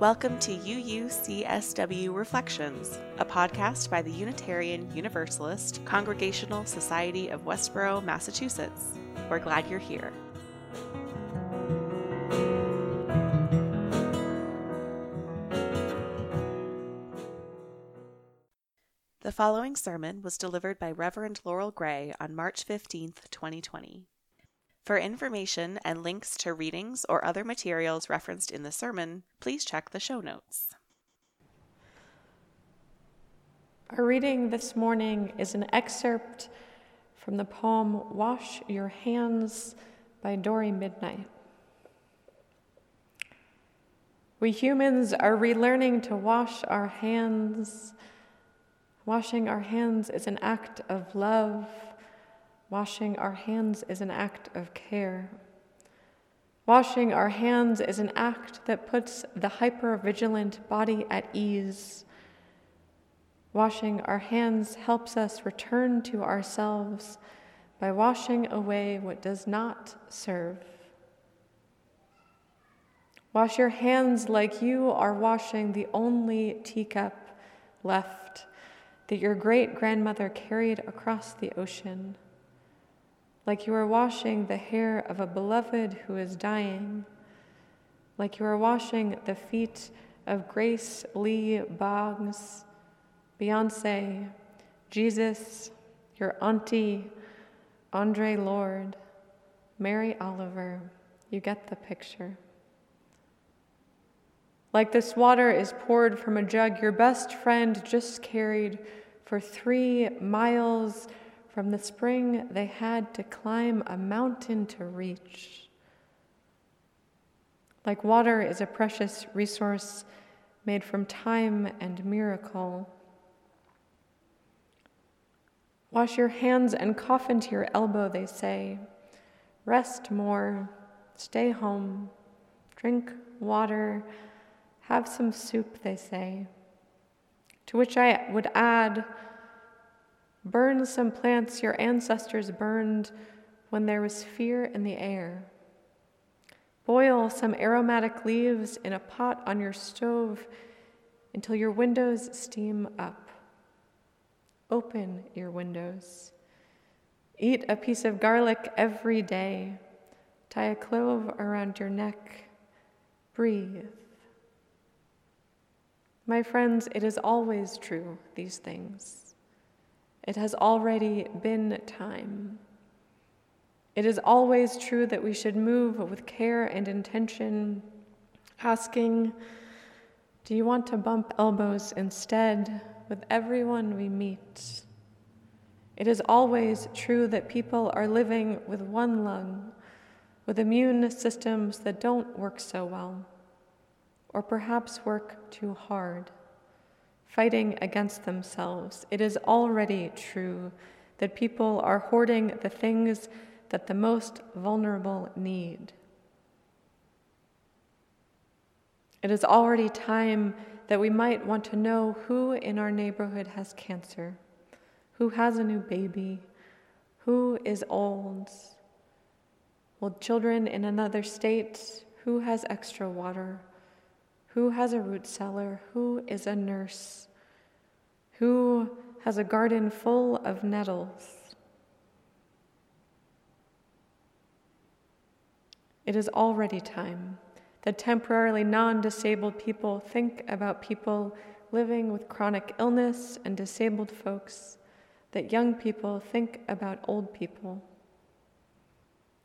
Welcome to UUCSW Reflections, a podcast by the Unitarian Universalist Congregational Society of Westborough, Massachusetts. We're glad you're here. The following sermon was delivered by Reverend Laurel Gray on March 15th, 2020. For information and links to readings or other materials referenced in the sermon, please check the show notes. Our reading this morning is an excerpt from the poem Wash Your Hands by Dori Midnight. We humans are relearning to wash our hands. Washing our hands is an act of love Washing our hands is an act of care. Washing our hands is an act that puts the hyper-vigilant body at ease. Washing our hands helps us return to ourselves by washing away what does not serve. Wash your hands like you are washing the only teacup left that your great grandmother carried across the ocean like you are washing the hair of a beloved who is dying, like you are washing the feet of Grace Lee Boggs, Beyonce, Jesus, your auntie, Audre Lorde, Mary Oliver. You get the picture. Like this water is poured from a jug your best friend just carried for three miles from the spring, they had to climb a mountain to reach. Like water is a precious resource made from time and miracle. Wash your hands and cough into your elbow, they say. Rest more, stay home, drink water, have some soup, they say. To which I would add, Burn some plants your ancestors burned when there was fear in the air. Boil some aromatic leaves in a pot on your stove until your windows steam up. Open your windows. Eat a piece of garlic every day. Tie a clove around your neck. Breathe. My friends, it is always true, these things. It has already been time. It is always true that we should move with care and intention, asking, Do you want to bump elbows instead with everyone we meet? It is always true that people are living with one lung, with immune systems that don't work so well, or perhaps work too hard fighting against themselves. It is already true that people are hoarding the things that the most vulnerable need. It is already time that we might want to know who in our neighborhood has cancer, who has a new baby, who is old, well, children in another state, who has extra water, who has a root cellar? Who is a nurse? Who has a garden full of nettles? It is already time that temporarily non disabled people think about people living with chronic illness and disabled folks, that young people think about old people.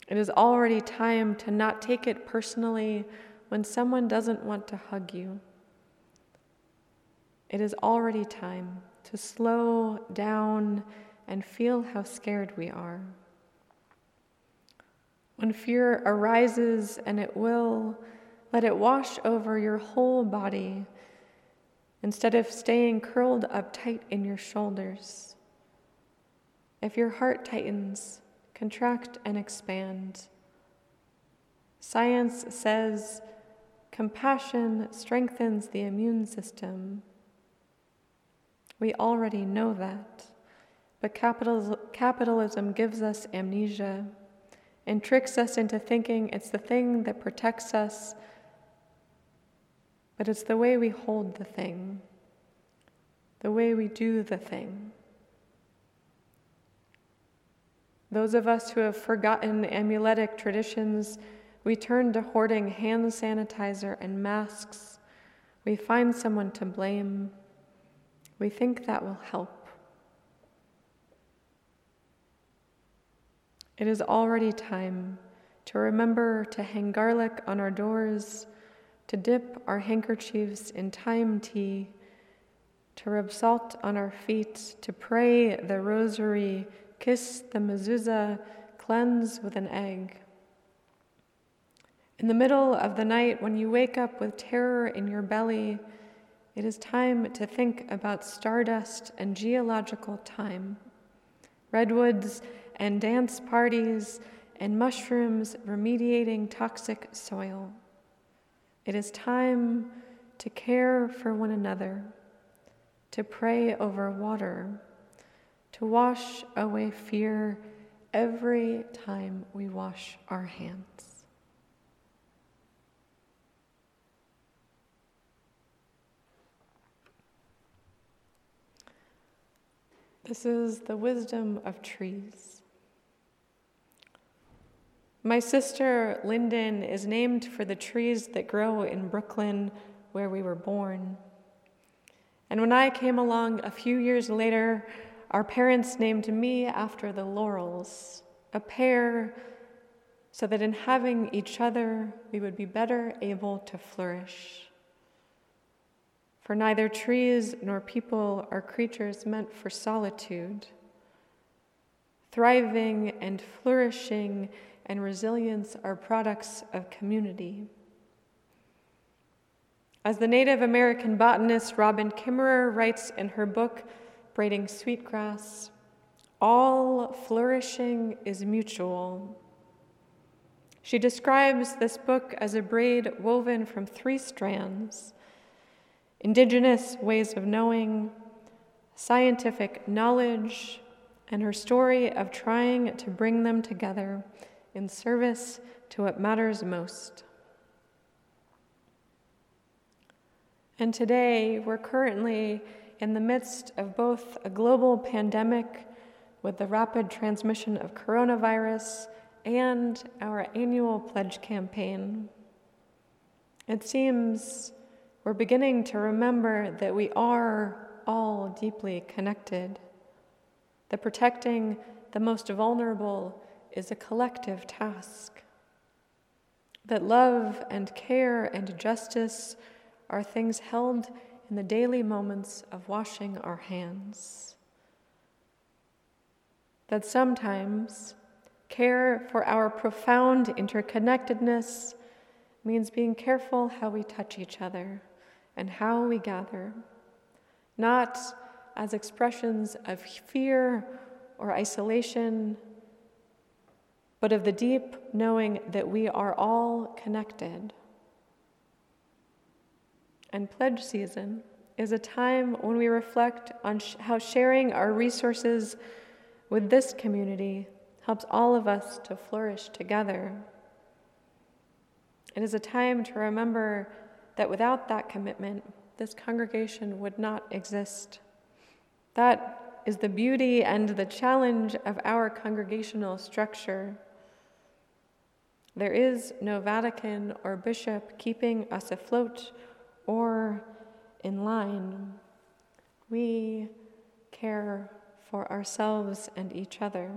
It is already time to not take it personally when someone doesn't want to hug you. It is already time to slow down and feel how scared we are. When fear arises, and it will, let it wash over your whole body instead of staying curled up tight in your shoulders. If your heart tightens, contract and expand. Science says Compassion strengthens the immune system. We already know that, but capitalism gives us amnesia and tricks us into thinking it's the thing that protects us but it's the way we hold the thing, the way we do the thing. Those of us who have forgotten amuletic traditions, we turn to hoarding hand sanitizer and masks. We find someone to blame. We think that will help. It is already time to remember to hang garlic on our doors, to dip our handkerchiefs in thyme tea, to rub salt on our feet, to pray the rosary, kiss the mezuzah, cleanse with an egg. In the middle of the night, when you wake up with terror in your belly, it is time to think about stardust and geological time, redwoods and dance parties and mushrooms remediating toxic soil. It is time to care for one another, to pray over water, to wash away fear every time we wash our hands. This is the wisdom of trees. My sister Linden is named for the trees that grow in Brooklyn where we were born. And when I came along a few years later, our parents named me after the laurels, a pair, so that in having each other, we would be better able to flourish. For neither trees nor people are creatures meant for solitude. Thriving and flourishing and resilience are products of community. As the Native American botanist Robin Kimmerer writes in her book, Braiding Sweetgrass, all flourishing is mutual. She describes this book as a braid woven from three strands indigenous ways of knowing, scientific knowledge, and her story of trying to bring them together in service to what matters most. And today, we're currently in the midst of both a global pandemic with the rapid transmission of coronavirus and our annual pledge campaign. It seems we're beginning to remember that we are all deeply connected, that protecting the most vulnerable is a collective task, that love and care and justice are things held in the daily moments of washing our hands. That sometimes care for our profound interconnectedness means being careful how we touch each other and how we gather, not as expressions of fear or isolation, but of the deep knowing that we are all connected. And pledge season is a time when we reflect on sh- how sharing our resources with this community helps all of us to flourish together. It is a time to remember that without that commitment, this congregation would not exist. That is the beauty and the challenge of our congregational structure. There is no Vatican or bishop keeping us afloat or in line. We care for ourselves and each other.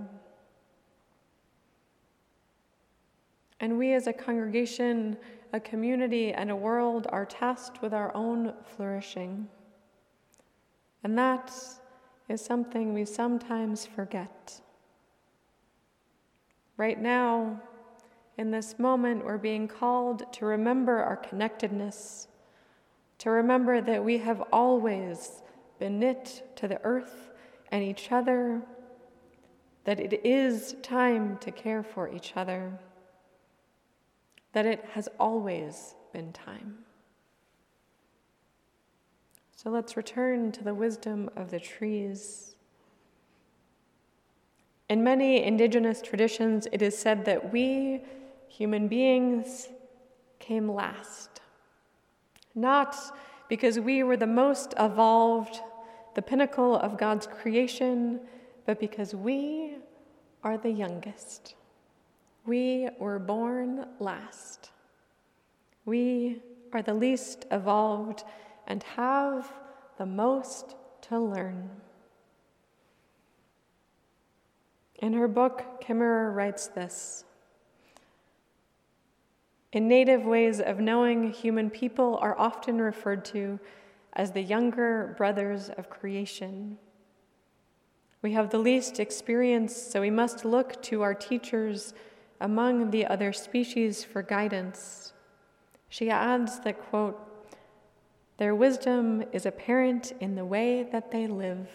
And we as a congregation a community, and a world are tasked with our own flourishing. And that is something we sometimes forget. Right now, in this moment, we're being called to remember our connectedness, to remember that we have always been knit to the earth and each other, that it is time to care for each other that it has always been time. So let's return to the wisdom of the trees. In many indigenous traditions, it is said that we, human beings, came last. not because we were the most evolved, the pinnacle of God's creation, but because we are the youngest. We were born last. We are the least evolved and have the most to learn. In her book, Kimmerer writes this In native ways of knowing, human people are often referred to as the younger brothers of creation. We have the least experience, so we must look to our teachers among the other species for guidance. She adds that, quote, their wisdom is apparent in the way that they live.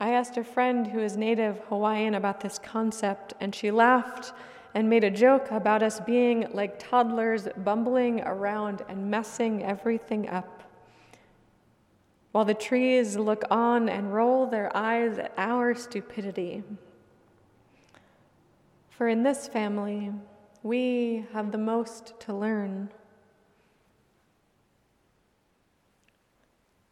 I asked a friend who is native Hawaiian about this concept, and she laughed and made a joke about us being like toddlers bumbling around and messing everything up. While the trees look on and roll their eyes at our stupidity. For in this family, we have the most to learn.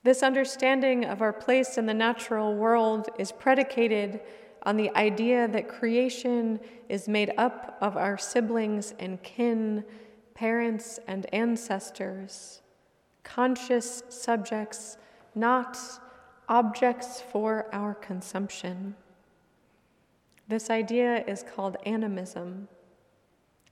This understanding of our place in the natural world is predicated on the idea that creation is made up of our siblings and kin, parents and ancestors, conscious subjects, not objects for our consumption. This idea is called animism.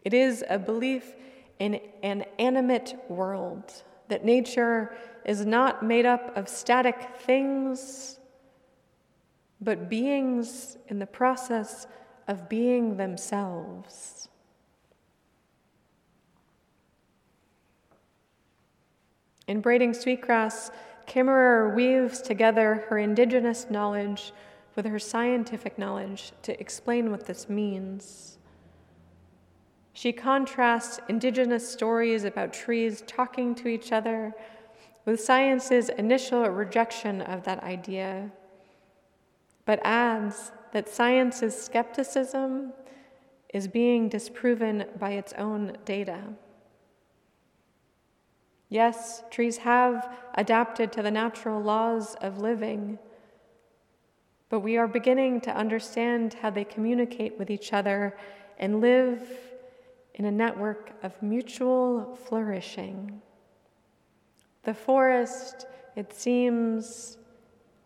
It is a belief in an animate world, that nature is not made up of static things, but beings in the process of being themselves. In Braiding Sweetgrass, Kimmerer weaves together her indigenous knowledge with her scientific knowledge to explain what this means. She contrasts indigenous stories about trees talking to each other with science's initial rejection of that idea, but adds that science's skepticism is being disproven by its own data. Yes, trees have adapted to the natural laws of living, but we are beginning to understand how they communicate with each other and live in a network of mutual flourishing. The forest, it seems,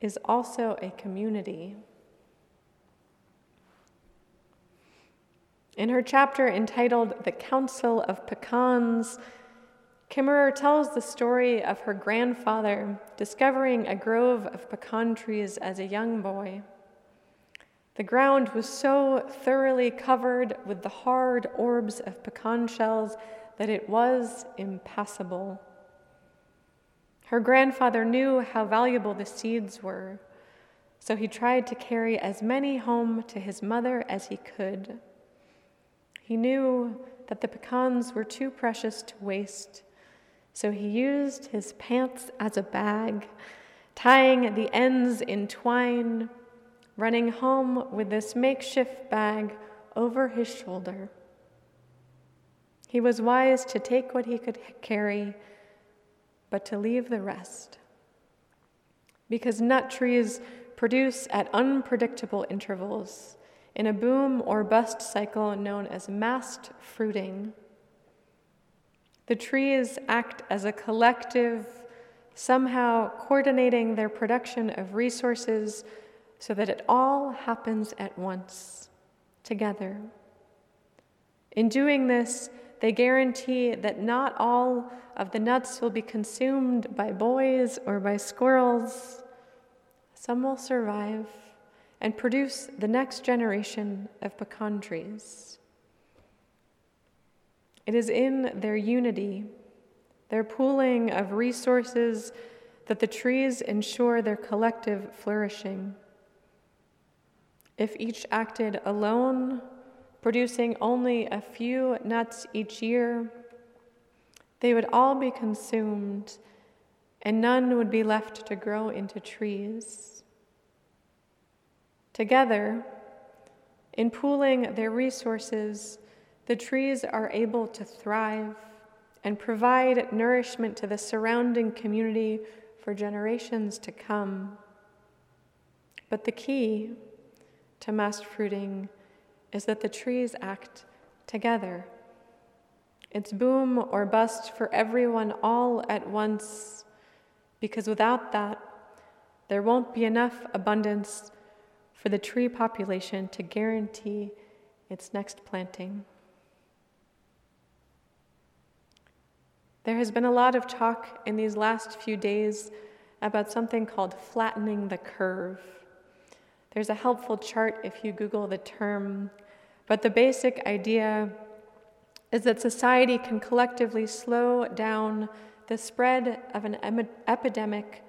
is also a community. In her chapter entitled The Council of Pecans, Kimmerer tells the story of her grandfather discovering a grove of pecan trees as a young boy. The ground was so thoroughly covered with the hard orbs of pecan shells that it was impassable. Her grandfather knew how valuable the seeds were, so he tried to carry as many home to his mother as he could. He knew that the pecans were too precious to waste, so he used his pants as a bag, tying the ends in twine running home with this makeshift bag over his shoulder. He was wise to take what he could carry, but to leave the rest. Because nut trees produce at unpredictable intervals in a boom or bust cycle known as mast fruiting. The trees act as a collective, somehow coordinating their production of resources so that it all happens at once, together. In doing this, they guarantee that not all of the nuts will be consumed by boys or by squirrels. Some will survive and produce the next generation of pecan trees. It is in their unity, their pooling of resources, that the trees ensure their collective flourishing. If each acted alone, producing only a few nuts each year, they would all be consumed, and none would be left to grow into trees. Together, in pooling their resources, the trees are able to thrive and provide nourishment to the surrounding community for generations to come. But the key to mast fruiting is that the trees act together. It's boom or bust for everyone all at once, because without that, there won't be enough abundance for the tree population to guarantee its next planting. There has been a lot of talk in these last few days about something called flattening the curve. There's a helpful chart if you Google the term, but the basic idea is that society can collectively slow down the spread of an em- epidemic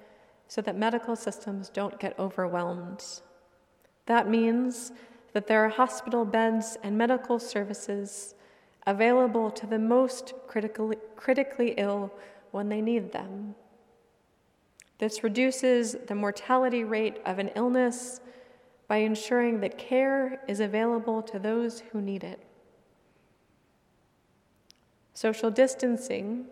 so that medical systems don't get overwhelmed. That means that there are hospital beds and medical services available to the most critically, critically ill when they need them. This reduces the mortality rate of an illness by ensuring that care is available to those who need it. Social distancing,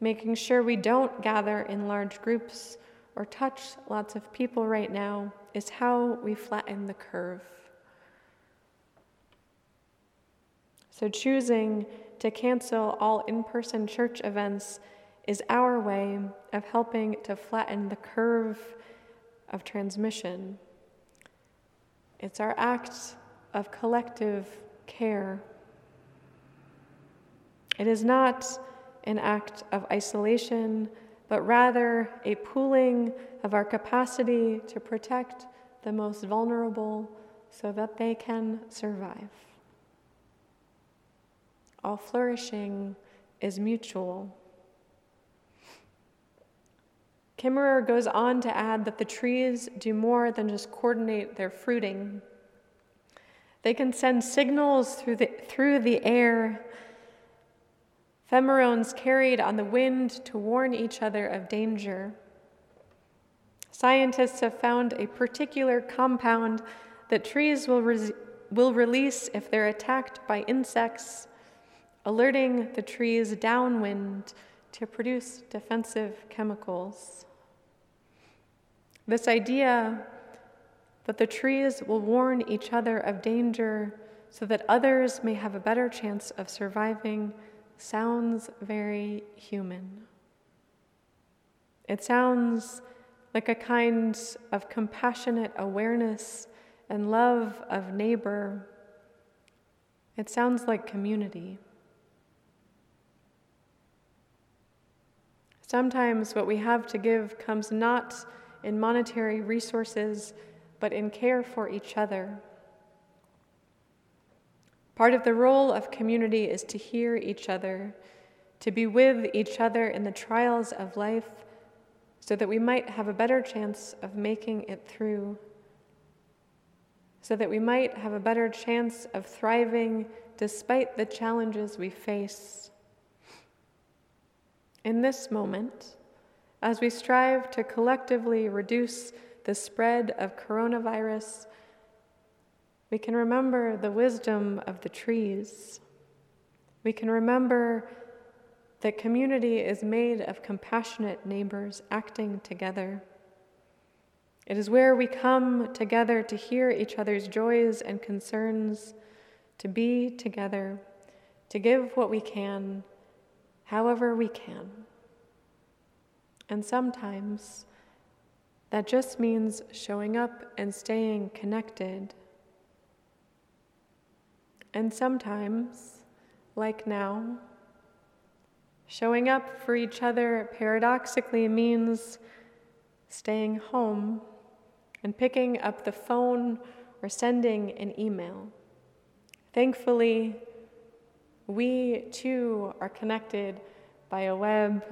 making sure we don't gather in large groups or touch lots of people right now, is how we flatten the curve. So, choosing to cancel all in person church events is our way of helping to flatten the curve of transmission. It's our act of collective care. It is not an act of isolation, but rather a pooling of our capacity to protect the most vulnerable so that they can survive. All flourishing is mutual. Kimmerer goes on to add that the trees do more than just coordinate their fruiting. They can send signals through the, through the air, pheromones carried on the wind to warn each other of danger. Scientists have found a particular compound that trees will, re- will release if they're attacked by insects, alerting the trees downwind to produce defensive chemicals. This idea that the trees will warn each other of danger so that others may have a better chance of surviving sounds very human. It sounds like a kind of compassionate awareness and love of neighbor. It sounds like community. Sometimes what we have to give comes not in monetary resources, but in care for each other. Part of the role of community is to hear each other, to be with each other in the trials of life, so that we might have a better chance of making it through, so that we might have a better chance of thriving despite the challenges we face. In this moment, as we strive to collectively reduce the spread of coronavirus, we can remember the wisdom of the trees. We can remember that community is made of compassionate neighbors acting together. It is where we come together to hear each other's joys and concerns, to be together, to give what we can, however we can. And sometimes that just means showing up and staying connected. And sometimes, like now, showing up for each other paradoxically means staying home and picking up the phone or sending an email. Thankfully, we too are connected by a web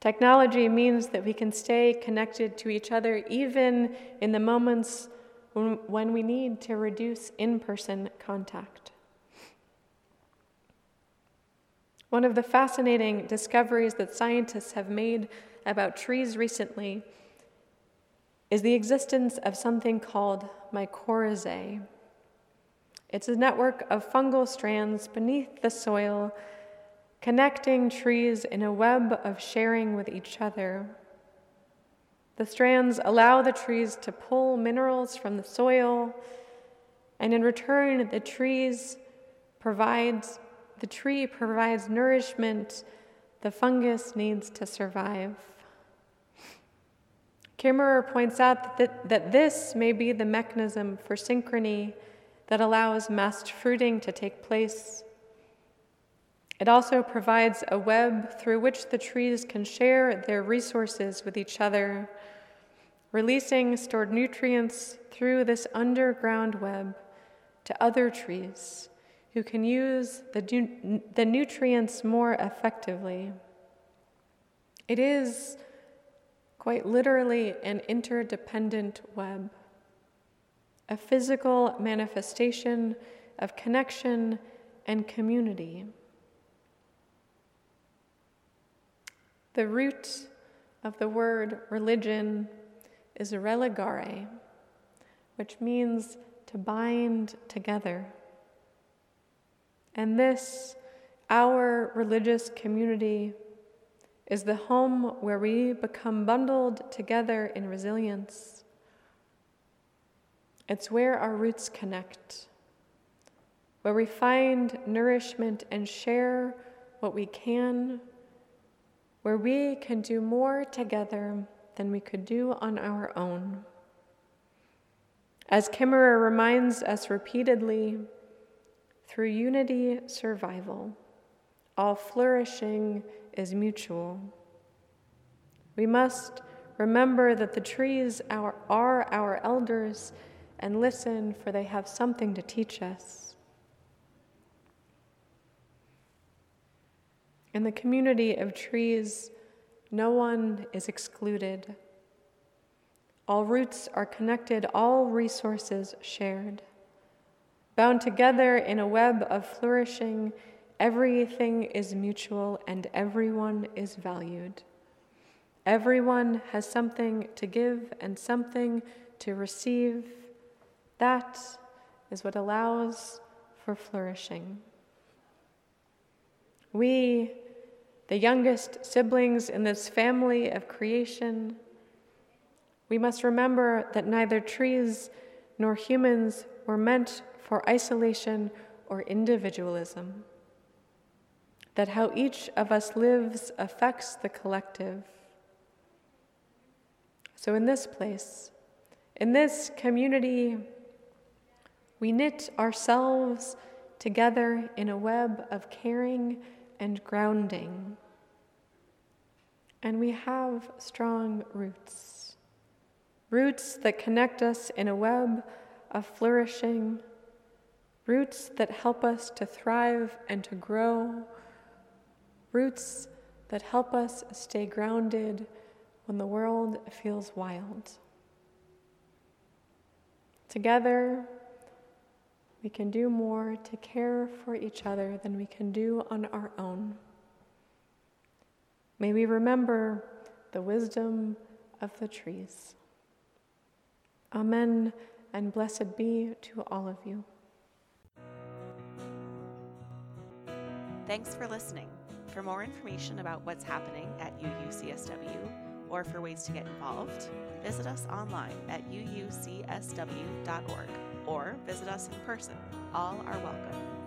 Technology means that we can stay connected to each other even in the moments when, we need to reduce in person contact. One of the fascinating discoveries that scientists have made about trees recently is the existence of something called mycorrhizae. It's a network of fungal strands beneath the soil, connecting trees in a web of sharing with each other. The strands allow the trees to pull minerals from the soil, and in return, the trees provides the tree provides nourishment the fungus needs to survive. Kimmerer points out that, that this may be the mechanism for synchrony that allows mast fruiting to take place. It also provides a web through which the trees can share their resources with each other, releasing stored nutrients through this underground web to other trees who can use the, the nutrients more effectively. It is quite literally an interdependent web, a physical manifestation of connection and community. The root of the word religion is religare, which means to bind together. And this, our religious community, is the home where we become bundled together in resilience. It's where our roots connect, where we find nourishment and share what we can, where we can do more together than we could do on our own. As Kimmerer reminds us repeatedly, through unity survival, all flourishing is mutual. We must remember that the trees are, are our elders and listen, for they have something to teach us. In the community of trees, no one is excluded. All roots are connected, all resources shared. Bound together in a web of flourishing, everything is mutual and everyone is valued. Everyone has something to give and something to receive. That is what allows for flourishing. We, the youngest siblings in this family of creation, we must remember that neither trees nor humans were meant for isolation or individualism. That how each of us lives affects the collective. So, in this place, in this community, we knit ourselves together in a web of caring and grounding. And we have strong roots, roots that connect us in a web of flourishing roots that help us to thrive and to grow, roots that help us stay grounded when the world feels wild. Together, we can do more to care for each other than we can do on our own. May we remember the wisdom of the trees. Amen, and blessed be to all of you. Thanks for listening. For more information about what's happening at UUCSW or for ways to get involved, visit us online at uucsw.org or visit us in person. All are welcome.